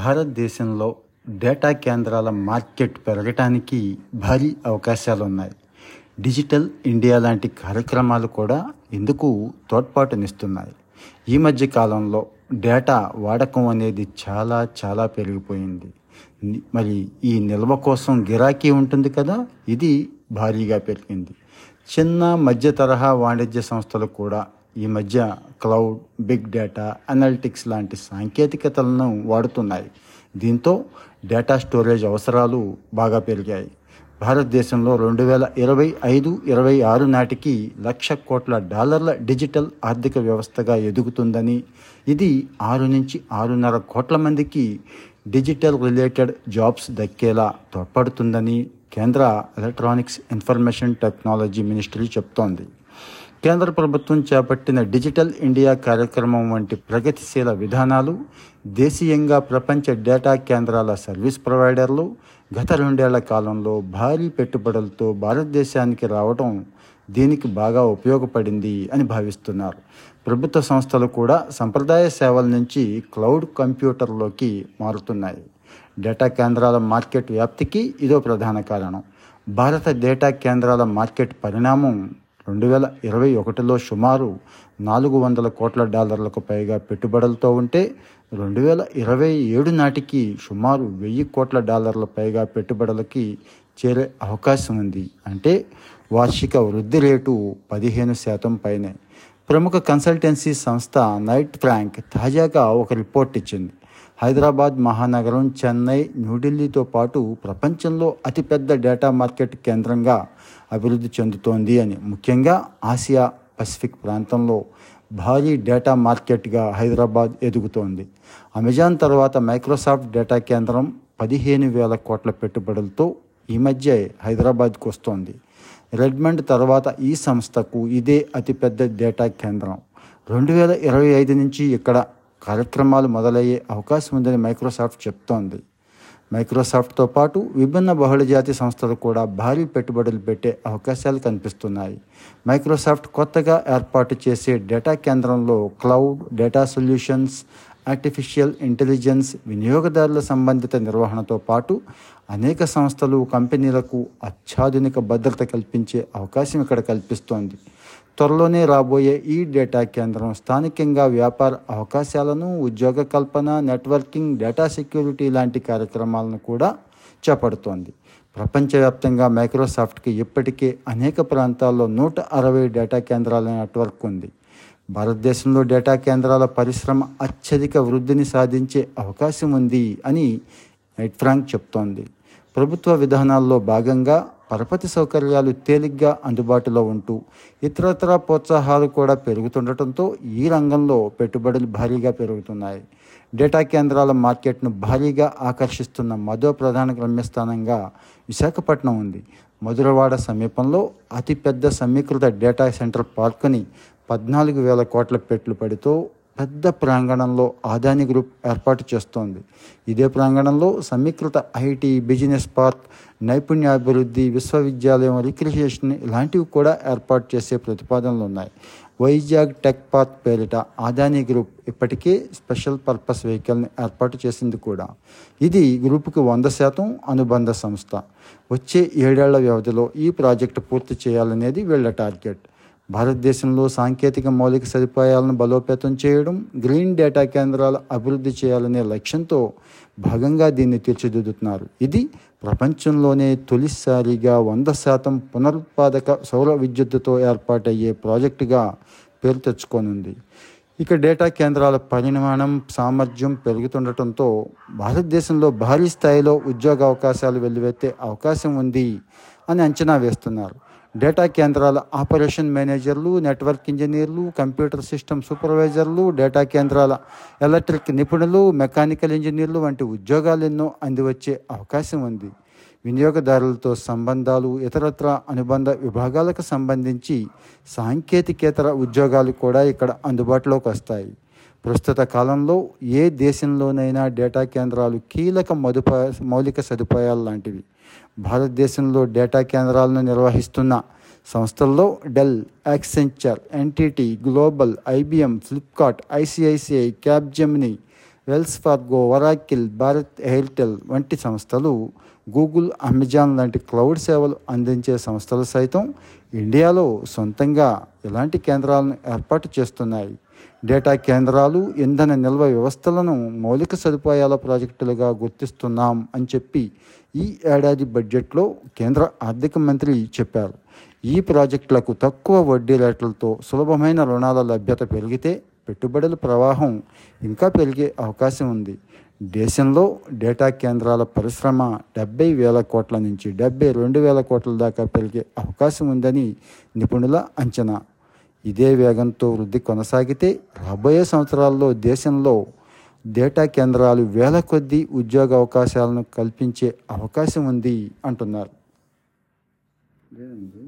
భారతదేశంలో డేటా కేంద్రాల మార్కెట్ పెరగటానికి భారీ అవకాశాలు ఉన్నాయి డిజిటల్ ఇండియా లాంటి కార్యక్రమాలు కూడా ఇందుకు తోడ్పాటునిస్తున్నాయి. ఈ మధ్య కాలంలో డేటా వాడకం అనేది చాలా చాలా పెరిగిపోయింది. మరి ఈ నిల్వ కోసం గిరాకీ ఉంటుంది కదా ఇది భారీగా పెరిగింది. చిన్న మధ్య తరహా వాణిజ్య సంస్థలు కూడా ఈ మధ్య క్లౌడ్ బిగ్ డేటా అనలిటిక్స్ లాంటి సాంకేతికతలను వాడుతున్నాయి. దీంతో డేటా స్టోరేజ్ అవసరాలు బాగా పెరిగాయి. భారతదేశంలో రెండు వేల ఇరవై ఐదు ఇరవై ఆరు నాటికి లక్ష కోట్ల డాలర్ల డిజిటల్ ఆర్థిక వ్యవస్థగా ఎదుగుతుందని ఇది ఆరు నుంచి ఆరున్నర కోట్ల మందికి డిజిటల్ రిలేటెడ్ జాబ్స్ దక్కేలా తోడ్పడుతుందని కేంద్ర ఎలక్ట్రానిక్స్ ఇన్ఫర్మేషన్ టెక్నాలజీ మినిస్ట్రీ చెప్తోంది. కేంద్ర ప్రభుత్వం చేపట్టిన డిజిటల్ ఇండియా కార్యక్రమం వంటి ప్రగతిశీల విధానాలు దేశీయంగా ప్రపంచ డేటా కేంద్రాల సర్వీస్ ప్రొవైడర్లు గత రెండేళ్ళ కాలంలో భారీ పెట్టుబడులతో భారతదేశానికి రావడం దీనికి బాగా ఉపయోగపడింది అని భావిస్తున్నారు. ప్రభుత్వ సంస్థలు కూడా సంప్రదాయ సేవల నుంచి క్లౌడ్ కంప్యూటర్లోకి మారుతున్నాయి. డేటా కేంద్రాల మార్కెట్ వ్యాప్తికి ఇదో ప్రధాన కారణం. భారత డేటా కేంద్రాల మార్కెట్ పరిణామం రెండు వేల ఇరవై ఒకటిలో సుమారు నాలుగు వందల కోట్ల డాలర్లకు పైగా పెట్టుబడులతో ఉంటే రెండు వేల ఇరవై ఏడు నాటికి సుమారు వెయ్యి కోట్ల డాలర్ల పైగా పెట్టుబడులకి చేరే అవకాశం ఉంది. అంటే వార్షిక వృద్ధి రేటు పదిహేను శాతం పైనే. ప్రముఖ కన్సల్టెన్సీ సంస్థ నైట్ ఫ్రాంక్ తాజాగా ఒక రిపోర్ట్ ఇచ్చింది. హైదరాబాద్ మహానగరం చెన్నై న్యూఢిల్లీతో పాటు ప్రపంచంలో అతిపెద్ద డేటా మార్కెట్ కేంద్రంగా అభివృద్ధి చెందుతోంది అని. ముఖ్యంగా ఆసియా పసిఫిక్ ప్రాంతంలో భారీ డేటా మార్కెట్గా హైదరాబాద్ ఎదుగుతోంది. అమెజాన్ తర్వాత మైక్రోసాఫ్ట్ డేటా కేంద్రం పదిహేను వేల కోట్ల పెట్టుబడులతో ఈ మధ్య హైదరాబాద్కు వస్తోంది. రెడ్మండ్ తర్వాత ఈ సంస్థకు ఇదే అతిపెద్ద డేటా కేంద్రం. రెండు వేల ఇరవై ఐదు నుంచి ఇక్కడ కార్యక్రమాలు మొదలయ్యే అవకాశం ఉందని మైక్రోసాఫ్ట్ చెప్తోంది. మైక్రోసాఫ్ట్తో పాటు విభిన్న బహుళజాతి సంస్థలు కూడా భారీ పెట్టుబడులు పెట్టే అవకాశాలు కనిపిస్తున్నాయి. మైక్రోసాఫ్ట్ కొత్తగా ఏర్పాటు చేసే డేటా కేంద్రంలో cloud data solutions artificial intelligence వినియోగదారుల సంబంధిత నిర్వహణతో పాటు అనేక సంస్థలు కంపెనీలకు అత్యాధునిక భద్రత కల్పించే అవకాశం ఇక్కడ కల్పిస్తోంది. త్వరలోనే రాబోయే ఈ డేటా కేంద్రం స్థానికంగా వ్యాపార అవకాశాలను ఉద్యోగ కల్పన నెట్వర్కింగ్ డేటా సెక్యూరిటీ లాంటి కార్యక్రమాలను కూడా చేపడుతోంది. ప్రపంచవ్యాప్తంగా మైక్రోసాఫ్ట్కి ఇప్పటికే అనేక ప్రాంతాల్లో నూట అరవై డేటా కేంద్రాల నెట్వర్క్ ఉంది. భారతదేశంలో డేటా కేంద్రాల పరిశ్రమ అత్యధిక వృద్ధిని సాధించే అవకాశం ఉంది అని నైట్ ఫ్రాంక్ చెప్తోంది. ప్రభుత్వ విధానాల్లో భాగంగా పరపతి సౌకర్యాలు తేలిగ్గా అందుబాటులో ఉంటూ ఇతరత్ర ప్రోత్సాహాలు కూడా పెరుగుతుండటంతో ఈ రంగంలో పెట్టుబడులు భారీగా పెరుగుతున్నాయి. డేటా కేంద్రాల మార్కెట్ను భారీగా ఆకర్షిస్తున్న మధో ప్రధాన గమ్యస్థానంగా విశాఖపట్నం ఉంది. మధురవాడ సమీపంలో అతిపెద్ద సమీకృత డేటా సెంటర్ పార్కుని పద్నాలుగు వేల కోట్ల పెట్టుబడితో పెద్ద ప్రాంగణంలో ఆదాని గ్రూప్ ఏర్పాటు చేస్తోంది. ఇదే ప్రాంగణంలో సమీకృత ఐటీ బిజినెస్ పార్క్ నైపుణ్యాభివృద్ధి విశ్వవిద్యాలయం రిక్రియేషన్ ఇలాంటివి కూడా ఏర్పాటు చేసే ప్రతిపాదనలు ఉన్నాయి. వైజాగ్ టెక్ పార్క్ పేరిట ఆదాని గ్రూప్ ఇప్పటికే స్పెషల్ పర్పస్ వెహికల్ని ఏర్పాటు చేసింది కూడా. ఇది గ్రూపుకి వంద శాతం అనుబంధ సంస్థ. వచ్చే ఏడేళ్ళ వ్యవధిలో ఈ ప్రాజెక్టు పూర్తి చేయాలనేది వీళ్ళ టార్గెట్. భారతదేశంలో సాంకేతిక మౌలిక సదుపాయాలను బలోపేతం చేయడం గ్రీన్ డేటా కేంద్రాల అభివృద్ధి చేయాలనే లక్ష్యంతో భాగంగా దీన్ని తీర్చిదిద్దుతున్నారు. ఇది ప్రపంచంలోనే తొలిసారిగా వంద శాతం పునరుత్పాదక సౌర విద్యుత్తుతో ఏర్పాటయ్యే ప్రాజెక్టుగా పేరు తెచ్చుకోనుంది. ఇక డేటా కేంద్రాల పరిమాణం సామర్థ్యం పెరుగుతుండటంతో భారతదేశంలో భారీ స్థాయిలో ఉద్యోగ అవకాశాలు వెల్లువెత్తే అవకాశం ఉంది అని అంచనా వేస్తున్నారు. డేటా కేంద్రాల ఆపరేషన్ మేనేజర్లు నెట్వర్క్ ఇంజనీర్లు కంప్యూటర్ సిస్టమ్ సూపర్వైజర్లు డేటా కేంద్రాల ఎలక్ట్రిక్ నిపుణులు మెకానికల్ ఇంజనీర్లు వంటి ఉద్యోగాలు ఎన్నో అందివచ్చే అవకాశం ఉంది. వినియోగదారులతో సంబంధాలు ఇతరత్ర అనుబంధ విభాగాలకు సంబంధించి సాంకేతికేతర ఉద్యోగాలు కూడా ఇక్కడ అందుబాటులోకి వస్తాయి. ప్రస్తుత కాలంలో ఏ దేశంలోనైనా డేటా కేంద్రాలు కీలక మదుప మౌలిక సదుపాయాలు లాంటివి. భారతదేశంలో డేటా కేంద్రాలను నిర్వహిస్తున్న సంస్థల్లో Dell Accenture NTT global IBM Flipkart ICICI Capgemini Wells Fargo Oracle Bharat Airtel వంటి సంస్థలు గూగుల్ అమెజాన్ లాంటి క్లౌడ్ సేవలు అందించే సంస్థలు సైతం ఇండియాలో సొంతంగా ఇలాంటి కేంద్రాలను ఏర్పాటు చేస్తున్నాయి. డేటా కేంద్రాలు ఇంధన నిల్వ వ్యవస్థలను మౌలిక సదుపాయాల ప్రాజెక్టులుగా గుర్తిస్తున్నాం అని చెప్పి ఈ ఏడాది బడ్జెట్లో కేంద్ర ఆర్థిక మంత్రి చెప్పారు. ఈ ప్రాజెక్టులకు తక్కువ వడ్డీ రేట్లతో సులభమైన రుణాల లభ్యత పెరిగితే పెట్టుబడుల ప్రవాహం ఇంకా పెరిగే అవకాశం ఉంది. దేశంలో డేటా కేంద్రాల పరిశ్రమ డెబ్బై వేల కోట్ల నుంచి డెబ్బై రెండు వేల కోట్ల దాకా పెరిగే అవకాశం ఉందని నిపుణుల అంచనా. ఇదే వేగంతో వృద్ధి కొనసాగితే రాబోయే సంవత్సరాల్లో దేశంలో డేటా కేంద్రాలు వేల కొద్దీ ఉద్యోగ అవకాశాలను కల్పించే అవకాశం ఉంది అంటున్నారు. లేదండి